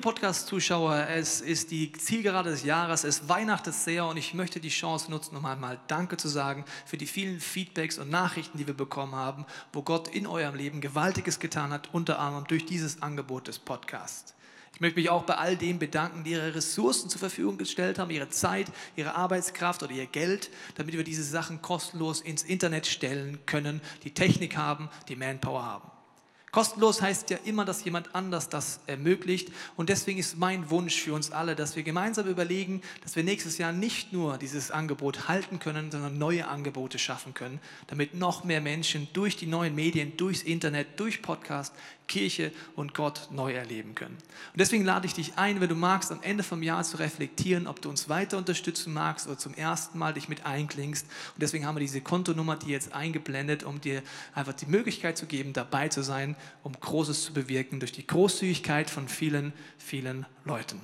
Podcast-Zuschauer, es ist die Zielgerade des Jahres, es weihnachtet sehr und ich möchte die Chance nutzen, um einmal Danke zu sagen für die vielen Feedbacks und Nachrichten, die wir bekommen haben, wo Gott in eurem Leben Gewaltiges getan hat, unter anderem durch dieses Angebot des Podcasts. Ich möchte mich auch bei all denen bedanken, die ihre Ressourcen zur Verfügung gestellt haben, ihre Zeit, ihre Arbeitskraft oder ihr Geld, damit wir diese Sachen kostenlos ins Internet stellen können, die Technik haben, die Manpower haben. Kostenlos heißt ja immer, dass jemand anders das ermöglicht. Und deswegen ist mein Wunsch für uns alle, dass wir gemeinsam überlegen, dass wir nächstes Jahr nicht nur dieses Angebot halten können, sondern neue Angebote schaffen können, damit noch mehr Menschen durch die neuen Medien, durchs Internet, durch Podcast Kirche und Gott neu erleben können. Und deswegen lade ich dich ein, wenn du magst, am Ende vom Jahr zu reflektieren, ob du uns weiter unterstützen magst oder zum ersten Mal dich mit einklingst. Und deswegen haben wir diese Kontonummer, die jetzt eingeblendet, um dir einfach die Möglichkeit zu geben, dabei zu sein, um Großes zu bewirken durch die Großzügigkeit von vielen, vielen Leuten.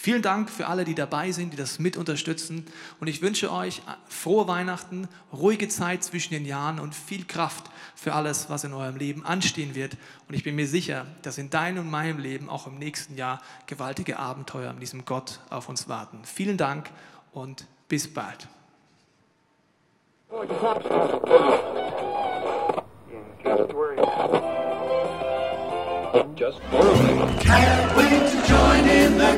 Vielen Dank für alle, die dabei sind, die das mit unterstützen. Und ich wünsche euch frohe Weihnachten, ruhige Zeit zwischen den Jahren und viel Kraft für alles, was in eurem Leben anstehen wird. Und ich bin mir sicher, dass in deinem und meinem Leben auch im nächsten Jahr gewaltige Abenteuer mit diesem Gott auf uns warten. Vielen Dank und bis bald. Just Can't wait to join in the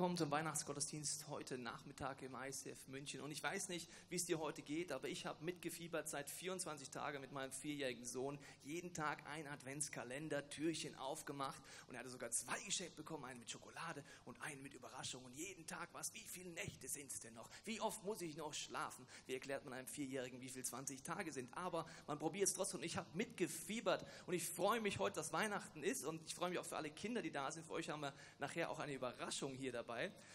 Willkommen zum Weihnachtsgottesdienst heute Nachmittag im ICF München. Und ich weiß nicht, wie es dir heute geht, aber ich habe mitgefiebert seit 24 Tagen mit meinem vierjährigen Sohn. Jeden Tag ein Adventskalender, Türchen aufgemacht. Und er hatte sogar zwei geschenkt bekommen, einen mit Schokolade und einen mit Überraschung. Und jeden Tag was, wie viele Nächte sind es denn noch? Wie oft muss ich noch schlafen? Wie erklärt man einem Vierjährigen, wie viele 20 Tage sind? Aber man probiert es trotzdem. Ich habe mitgefiebert. Und ich freue mich heute, dass Weihnachten ist. Und ich freue mich auch für alle Kinder, die da sind. Für euch haben wir nachher auch eine Überraschung hier dabei.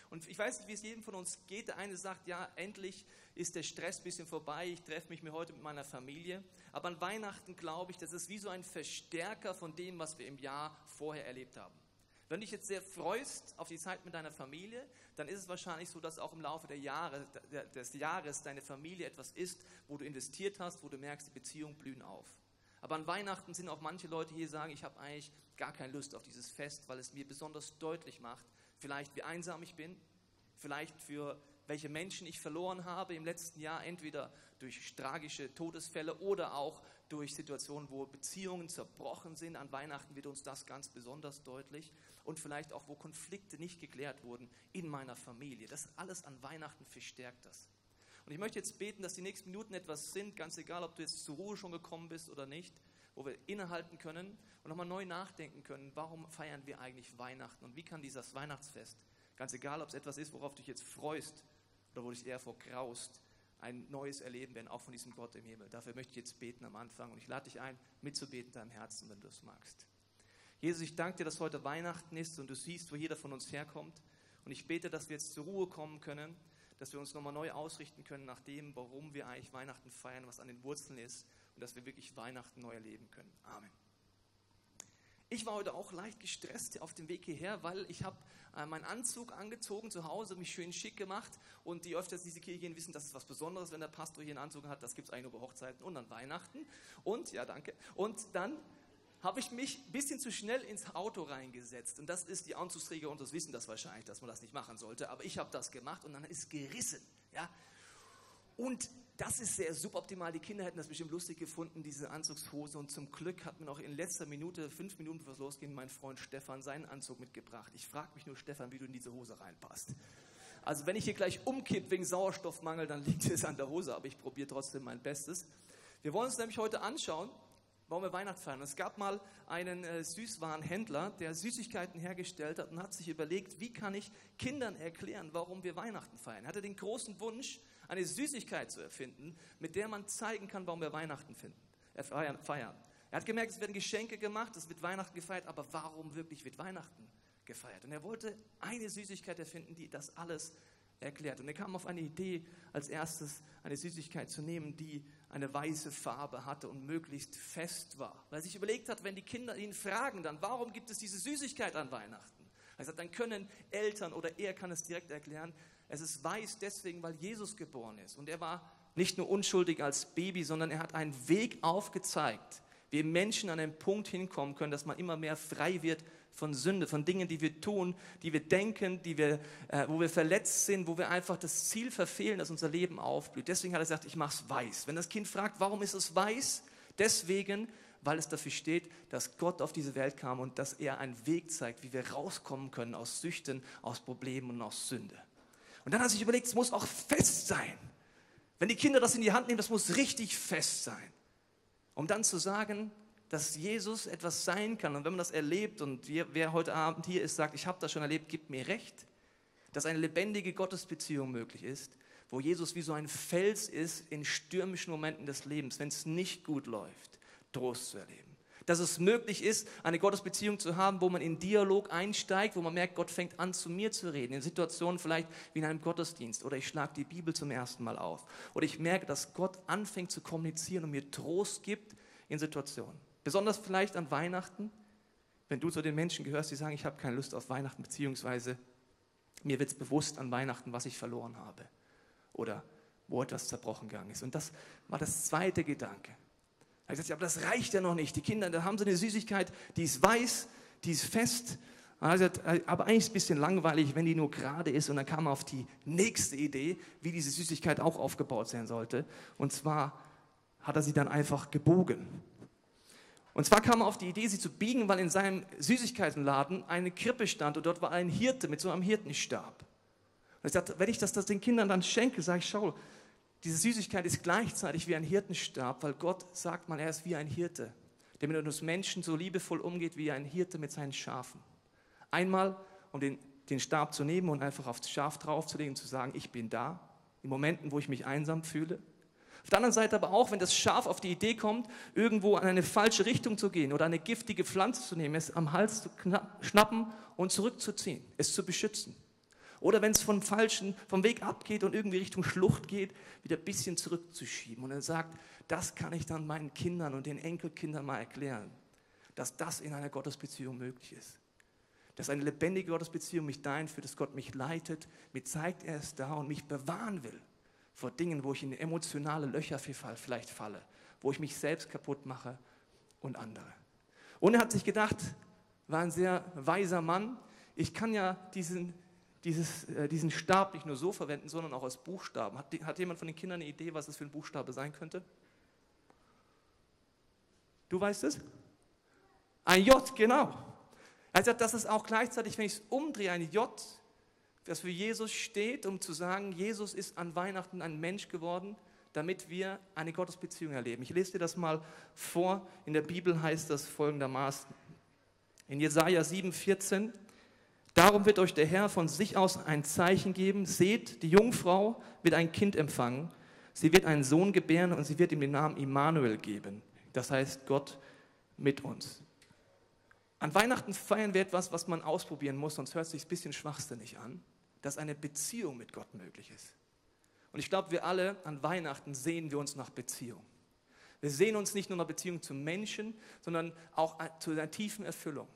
Und ich weiß nicht, wie es jedem von uns geht. Der eine sagt, ja, endlich ist der Stress ein bisschen vorbei. Ich treffe mich mir heute mit meiner Familie. Aber an Weihnachten glaube ich, das ist wie so ein Verstärker von dem, was wir im Jahr vorher erlebt haben. Wenn du dich jetzt sehr freust auf die Zeit mit deiner Familie, dann ist es wahrscheinlich so, dass auch im Laufe der Jahre, des Jahres deine Familie etwas ist, wo du investiert hast, wo du merkst, die Beziehungen blühen auf. Aber an Weihnachten sind auch manche Leute hier, die sagen, ich habe eigentlich gar keine Lust auf dieses Fest, weil es mir besonders deutlich macht, vielleicht wie einsam ich bin, vielleicht für welche Menschen ich verloren habe im letzten Jahr, entweder durch tragische Todesfälle oder auch durch Situationen, wo Beziehungen zerbrochen sind. An Weihnachten wird uns das ganz besonders deutlich. Und vielleicht auch, wo Konflikte nicht geklärt wurden in meiner Familie. Das alles an Weihnachten verstärkt das. Und ich möchte jetzt beten, dass die nächsten Minuten etwas sind, ganz egal, ob du jetzt zur Ruhe schon gekommen bist oder nicht, wo wir innehalten können und nochmal neu nachdenken können, warum feiern wir eigentlich Weihnachten und wie kann dieses Weihnachtsfest, ganz egal, ob es etwas ist, worauf du dich jetzt freust oder wo du dich eher vor graust, ein neues Erleben werden, auch von diesem Gott im Himmel. Dafür möchte ich jetzt beten am Anfang und ich lade dich ein, mitzubeten in deinem Herzen, wenn du es magst. Jesus, ich danke dir, dass heute Weihnachten ist und du siehst, wo jeder von uns herkommt. Und ich bete, dass wir jetzt zur Ruhe kommen können, dass wir uns nochmal neu ausrichten können nach dem, warum wir eigentlich Weihnachten feiern, was an den Wurzeln ist und dass wir wirklich Weihnachten neu erleben können. Amen. Ich war heute auch leicht gestresst auf dem Weg hierher, weil ich habe äh, meinen Anzug angezogen zu Hause, mich schön schick gemacht und die öfters diese Kirche gehen, wissen, das ist was Besonderes, wenn der Pastor hier einen Anzug hat. Das gibt es eigentlich nur bei Hochzeiten und an Weihnachten. Und, ja danke, und dann habe ich mich ein bisschen zu schnell ins Auto reingesetzt. Und das ist, die Anzugsträger und das wissen das wahrscheinlich, dass man das nicht machen sollte. Aber ich habe das gemacht und dann ist gerissen. Ja? Und das ist sehr suboptimal. Die Kinder hätten das bestimmt lustig gefunden, diese Anzugshose. Und zum Glück hat mir noch in letzter Minute, fünf Minuten bevor es losging, mein Freund Stefan seinen Anzug mitgebracht. Ich frage mich nur, Stefan, wie du in diese Hose reinpasst. Also wenn ich hier gleich umkipp wegen Sauerstoffmangel, dann liegt es an der Hose, aber ich probiere trotzdem mein Bestes. Wir wollen uns nämlich heute anschauen, warum wir Weihnachten feiern. Es gab mal einen äh, Süßwarenhändler, der Süßigkeiten hergestellt hat und hat sich überlegt, wie kann ich Kindern erklären, warum wir Weihnachten feiern. Er hatte den großen Wunsch, eine Süßigkeit zu erfinden, mit der man zeigen kann, warum wir Weihnachten finden, äh, feiern. Er hat gemerkt, es werden Geschenke gemacht, es wird Weihnachten gefeiert, aber warum wirklich wird Weihnachten gefeiert? Und er wollte eine Süßigkeit erfinden, die das alles erklärt. Und er kam auf eine Idee, als erstes eine Süßigkeit zu nehmen, die eine weiße Farbe hatte und möglichst fest war. Weil er sich überlegt hat, wenn die Kinder ihn fragen, dann warum gibt es diese Süßigkeit an Weihnachten? Er sagt, dann können Eltern oder er kann es direkt erklären, es ist weiß deswegen, weil Jesus geboren ist. Und er war nicht nur unschuldig als Baby, sondern er hat einen Weg aufgezeigt, wie Menschen an einen Punkt hinkommen können, dass man immer mehr frei wird von Sünde, von Dingen, die wir tun, die wir denken, die wir, äh, wo wir verletzt sind, wo wir einfach das Ziel verfehlen, dass unser Leben aufblüht. Deswegen hat er gesagt, ich mache es weiß. Wenn das Kind fragt, warum ist es weiß? Deswegen, weil es dafür steht, dass Gott auf diese Welt kam und dass er einen Weg zeigt, wie wir rauskommen können aus Süchten, aus Problemen und aus Sünde. Und dann hat sich überlegt, es muss auch fest sein. Wenn die Kinder das in die Hand nehmen, das muss richtig fest sein. Um dann zu sagen, dass Jesus etwas sein kann. Und wenn man das erlebt und wer heute Abend hier ist, sagt, ich habe das schon erlebt, gibt mir recht, dass eine lebendige Gottesbeziehung möglich ist, wo Jesus wie so ein Fels ist in stürmischen Momenten des Lebens, wenn es nicht gut läuft, Trost zu erleben. Dass es möglich ist, eine Gottesbeziehung zu haben, wo man in Dialog einsteigt, wo man merkt, Gott fängt an, zu mir zu reden. In Situationen vielleicht wie in einem Gottesdienst oder ich schlage die Bibel zum ersten Mal auf. Oder ich merke, dass Gott anfängt zu kommunizieren und mir Trost gibt in Situationen. Besonders vielleicht an Weihnachten, wenn du zu den Menschen gehörst, die sagen, ich habe keine Lust auf Weihnachten, beziehungsweise mir wird es bewusst an Weihnachten, was ich verloren habe oder wo etwas zerbrochen gegangen ist. Und das war das zweite Gedanke. Er hat gesagt, aber das reicht ja noch nicht. Die Kinder, da haben sie eine Süßigkeit, die ist weiß, die ist fest. Also, aber eigentlich ist es ein bisschen langweilig, wenn die nur gerade ist. Und dann kam er auf die nächste Idee, wie diese Süßigkeit auch aufgebaut sein sollte. Und zwar hat er sie dann einfach gebogen. Und zwar kam er auf die Idee, sie zu biegen, weil in seinem Süßigkeitenladen eine Krippe stand und dort war ein Hirte mit so einem Hirtenstab. Und ich dachte, wenn ich das, das den Kindern dann schenke, sage ich, schau, diese Süßigkeit ist gleichzeitig wie ein Hirtenstab, weil Gott sagt mal, er ist wie ein Hirte, der mit uns Menschen so liebevoll umgeht wie ein Hirte mit seinen Schafen. Einmal, um den, den Stab zu nehmen und einfach aufs Schaf draufzulegen und zu sagen, ich bin da, in Momenten, wo ich mich einsam fühle. Auf der anderen Seite aber auch, wenn das Schaf auf die Idee kommt, irgendwo in eine falsche Richtung zu gehen oder eine giftige Pflanze zu nehmen, es am Hals zu schnappen und zurückzuziehen, es zu beschützen. Oder wenn es vom falschen, vom Weg abgeht und irgendwie Richtung Schlucht geht, wieder ein bisschen zurückzuschieben. Und er sagt, das kann ich dann meinen Kindern und den Enkelkindern mal erklären, dass das in einer Gottesbeziehung möglich ist. Dass eine lebendige Gottesbeziehung mich dahin führt, dass Gott mich leitet, mir zeigt, er ist da und mich bewahren will vor Dingen, wo ich in emotionale Löcher vielleicht falle, wo ich mich selbst kaputt mache und andere. Und er hat sich gedacht, war ein sehr weiser Mann, ich kann ja diesen, dieses, äh, diesen Stab nicht nur so verwenden, sondern auch als Buchstaben. Hat, hat jemand von den Kindern eine Idee, was das für ein Buchstabe sein könnte? Du weißt es? Ein J, genau. Er sagt, das ist auch gleichzeitig, wenn ich es umdrehe, ein J das für Jesus steht, um zu sagen, Jesus ist an Weihnachten ein Mensch geworden, damit wir eine Gottesbeziehung erleben. Ich lese dir das mal vor. In der Bibel heißt das folgendermaßen. In Jesaja 7,14. Darum wird euch der Herr von sich aus ein Zeichen geben. Seht, die Jungfrau wird ein Kind empfangen. Sie wird einen Sohn gebären und sie wird ihm den Namen Immanuel geben. Das heißt Gott mit uns. An Weihnachten feiern wir etwas, was man ausprobieren muss, sonst hört es sich ein bisschen schwachsinnig an dass eine Beziehung mit Gott möglich ist. Und ich glaube, wir alle an Weihnachten sehen wir uns nach Beziehung. Wir sehen uns nicht nur nach Beziehung zum Menschen, sondern auch zu einer tiefen Erfüllung.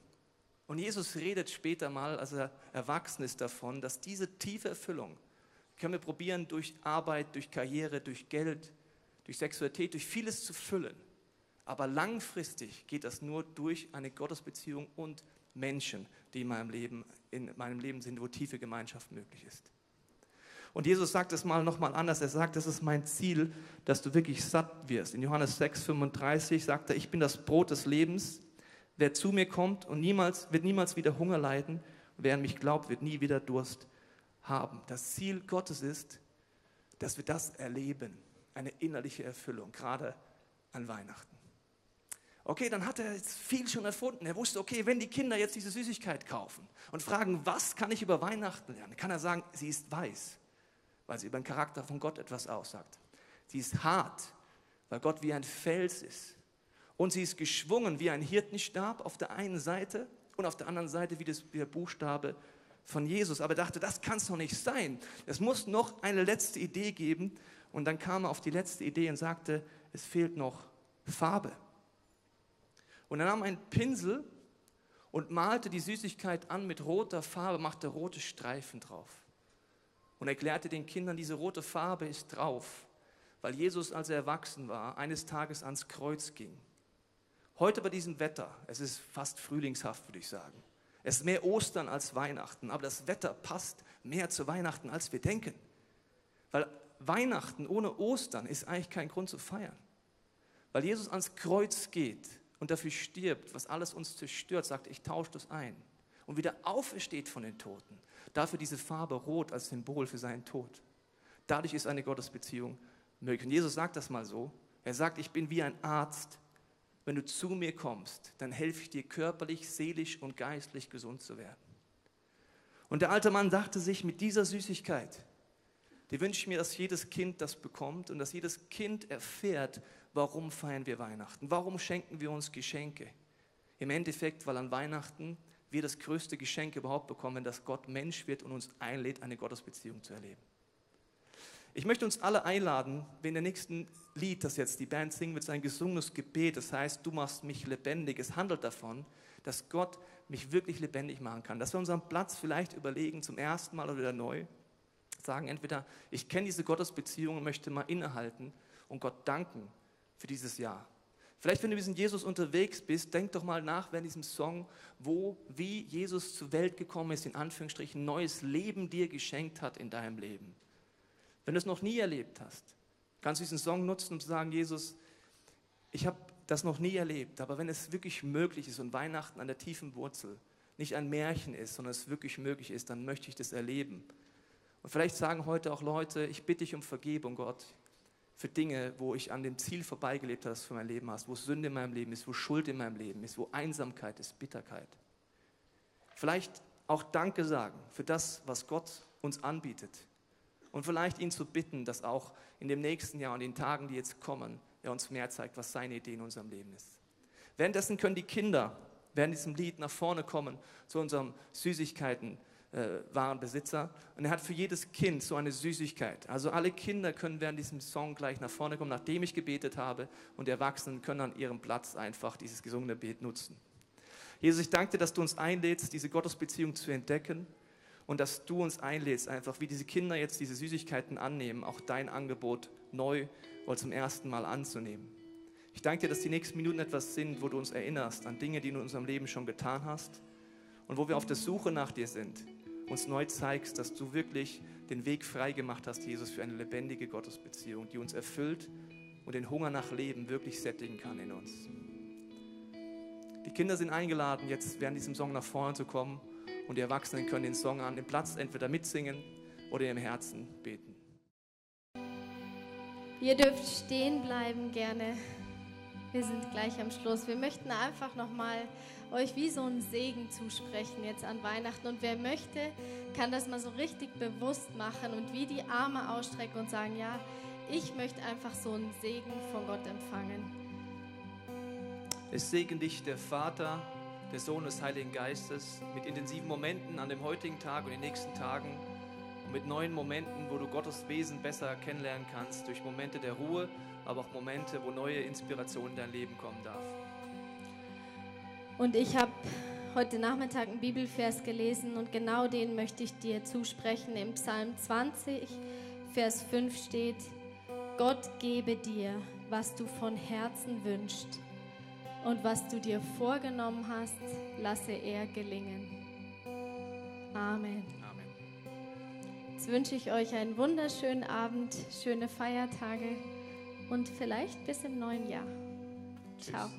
Und Jesus redet später mal, als er erwachsen ist, davon, dass diese tiefe Erfüllung können wir probieren, durch Arbeit, durch Karriere, durch Geld, durch Sexualität, durch vieles zu füllen. Aber langfristig geht das nur durch eine Gottesbeziehung und Menschen, die in meinem Leben, in meinem Leben sind, wo tiefe Gemeinschaft möglich ist. Und Jesus sagt es mal nochmal anders. Er sagt, das ist mein Ziel, dass du wirklich satt wirst. In Johannes 6, 35 sagt er, ich bin das Brot des Lebens. Wer zu mir kommt und niemals, wird niemals wieder Hunger leiden. Wer an mich glaubt, wird nie wieder Durst haben. Das Ziel Gottes ist, dass wir das erleben. Eine innerliche Erfüllung, gerade an Weihnachten. Okay, dann hat er jetzt viel schon erfunden. Er wusste, okay, wenn die Kinder jetzt diese Süßigkeit kaufen und fragen, was kann ich über Weihnachten lernen, kann er sagen, sie ist weiß, weil sie über den Charakter von Gott etwas aussagt. Sie ist hart, weil Gott wie ein Fels ist. Und sie ist geschwungen wie ein Hirtenstab auf der einen Seite und auf der anderen Seite wie, das, wie der Buchstabe von Jesus. Aber er dachte, das kann es doch nicht sein. Es muss noch eine letzte Idee geben. Und dann kam er auf die letzte Idee und sagte, es fehlt noch Farbe. Und er nahm einen Pinsel und malte die Süßigkeit an mit roter Farbe, machte rote Streifen drauf. Und erklärte den Kindern, diese rote Farbe ist drauf, weil Jesus, als er erwachsen war, eines Tages ans Kreuz ging. Heute bei diesem Wetter, es ist fast frühlingshaft, würde ich sagen. Es ist mehr Ostern als Weihnachten, aber das Wetter passt mehr zu Weihnachten, als wir denken. Weil Weihnachten ohne Ostern ist eigentlich kein Grund zu feiern. Weil Jesus ans Kreuz geht und dafür stirbt, was alles uns zerstört, sagt, ich tausche das ein. Und wieder aufersteht von den Toten. Dafür diese Farbe rot als Symbol für seinen Tod. Dadurch ist eine Gottesbeziehung möglich. Und Jesus sagt das mal so. Er sagt, ich bin wie ein Arzt. Wenn du zu mir kommst, dann helfe ich dir körperlich, seelisch und geistlich gesund zu werden. Und der alte Mann dachte sich, mit dieser Süßigkeit, die wünsche ich mir, dass jedes Kind das bekommt und dass jedes Kind erfährt, warum feiern wir Weihnachten, warum schenken wir uns Geschenke. Im Endeffekt, weil an Weihnachten wir das größte Geschenk überhaupt bekommen, dass Gott Mensch wird und uns einlädt, eine Gottesbeziehung zu erleben. Ich möchte uns alle einladen, wenn der nächsten Lied, das jetzt die Band singen wird, ein gesungenes Gebet, das heißt, du machst mich lebendig. Es handelt davon, dass Gott mich wirklich lebendig machen kann. Dass wir unseren Platz vielleicht überlegen, zum ersten Mal oder wieder neu, sagen entweder, ich kenne diese Gottesbeziehung und möchte mal innehalten und Gott danken für dieses Jahr. Vielleicht, wenn du diesen Jesus unterwegs bist, denk doch mal nach während diesem Song, wo, wie Jesus zur Welt gekommen ist, in Anführungsstrichen, neues Leben dir geschenkt hat in deinem Leben. Wenn du es noch nie erlebt hast, kannst du diesen Song nutzen, um zu sagen, Jesus, ich habe das noch nie erlebt, aber wenn es wirklich möglich ist und Weihnachten an der tiefen Wurzel nicht ein Märchen ist, sondern es wirklich möglich ist, dann möchte ich das erleben. Und vielleicht sagen heute auch Leute, ich bitte dich um Vergebung, Gott, für Dinge, wo ich an dem Ziel vorbeigelebt habe, das für mein Leben hast, wo Sünde in meinem Leben ist, wo Schuld in meinem Leben ist, wo Einsamkeit ist, Bitterkeit. Vielleicht auch Danke sagen für das, was Gott uns anbietet. Und vielleicht ihn zu bitten, dass auch in dem nächsten Jahr und den Tagen, die jetzt kommen, er uns mehr zeigt, was seine Idee in unserem Leben ist. Währenddessen können die Kinder während diesem Lied nach vorne kommen zu unserem Süßigkeiten äh, Warenbesitzer. Und er hat für jedes Kind so eine Süßigkeit. Also alle Kinder können während diesem Song gleich nach vorne kommen, nachdem ich gebetet habe. Und die Erwachsenen können an ihrem Platz einfach dieses gesungene Bild nutzen. Jesus, ich danke dir, dass du uns einlädst, diese Gottesbeziehung zu entdecken und dass du uns einlädst, einfach wie diese Kinder jetzt diese Süßigkeiten annehmen, auch dein Angebot neu oder zum ersten Mal anzunehmen. Ich danke dir, dass die nächsten Minuten etwas sind, wo du uns erinnerst an Dinge, die du in unserem Leben schon getan hast und wo wir auf der Suche nach dir sind uns neu zeigst, dass du wirklich den Weg frei gemacht hast, Jesus, für eine lebendige Gottesbeziehung, die uns erfüllt und den Hunger nach Leben wirklich sättigen kann in uns. Die Kinder sind eingeladen, jetzt während diesem Song nach vorne zu kommen und die Erwachsenen können den Song an dem Platz entweder mitsingen oder im Herzen beten. Ihr dürft stehen bleiben gerne. Wir sind gleich am Schluss. Wir möchten einfach nochmal euch wie so einen Segen zusprechen jetzt an Weihnachten. Und wer möchte, kann das mal so richtig bewusst machen und wie die Arme ausstrecken und sagen, ja, ich möchte einfach so einen Segen von Gott empfangen. Es segen dich der Vater, der Sohn des Heiligen Geistes mit intensiven Momenten an dem heutigen Tag und den nächsten Tagen und mit neuen Momenten, wo du Gottes Wesen besser kennenlernen kannst, durch Momente der Ruhe, aber auch Momente, wo neue Inspiration in dein Leben kommen darf. Und ich habe heute Nachmittag einen Bibelvers gelesen und genau den möchte ich dir zusprechen. Im Psalm 20, Vers 5 steht, Gott gebe dir, was du von Herzen wünschst und was du dir vorgenommen hast, lasse er gelingen. Amen. Amen. Jetzt wünsche ich euch einen wunderschönen Abend, schöne Feiertage und vielleicht bis im neuen Jahr. Ciao.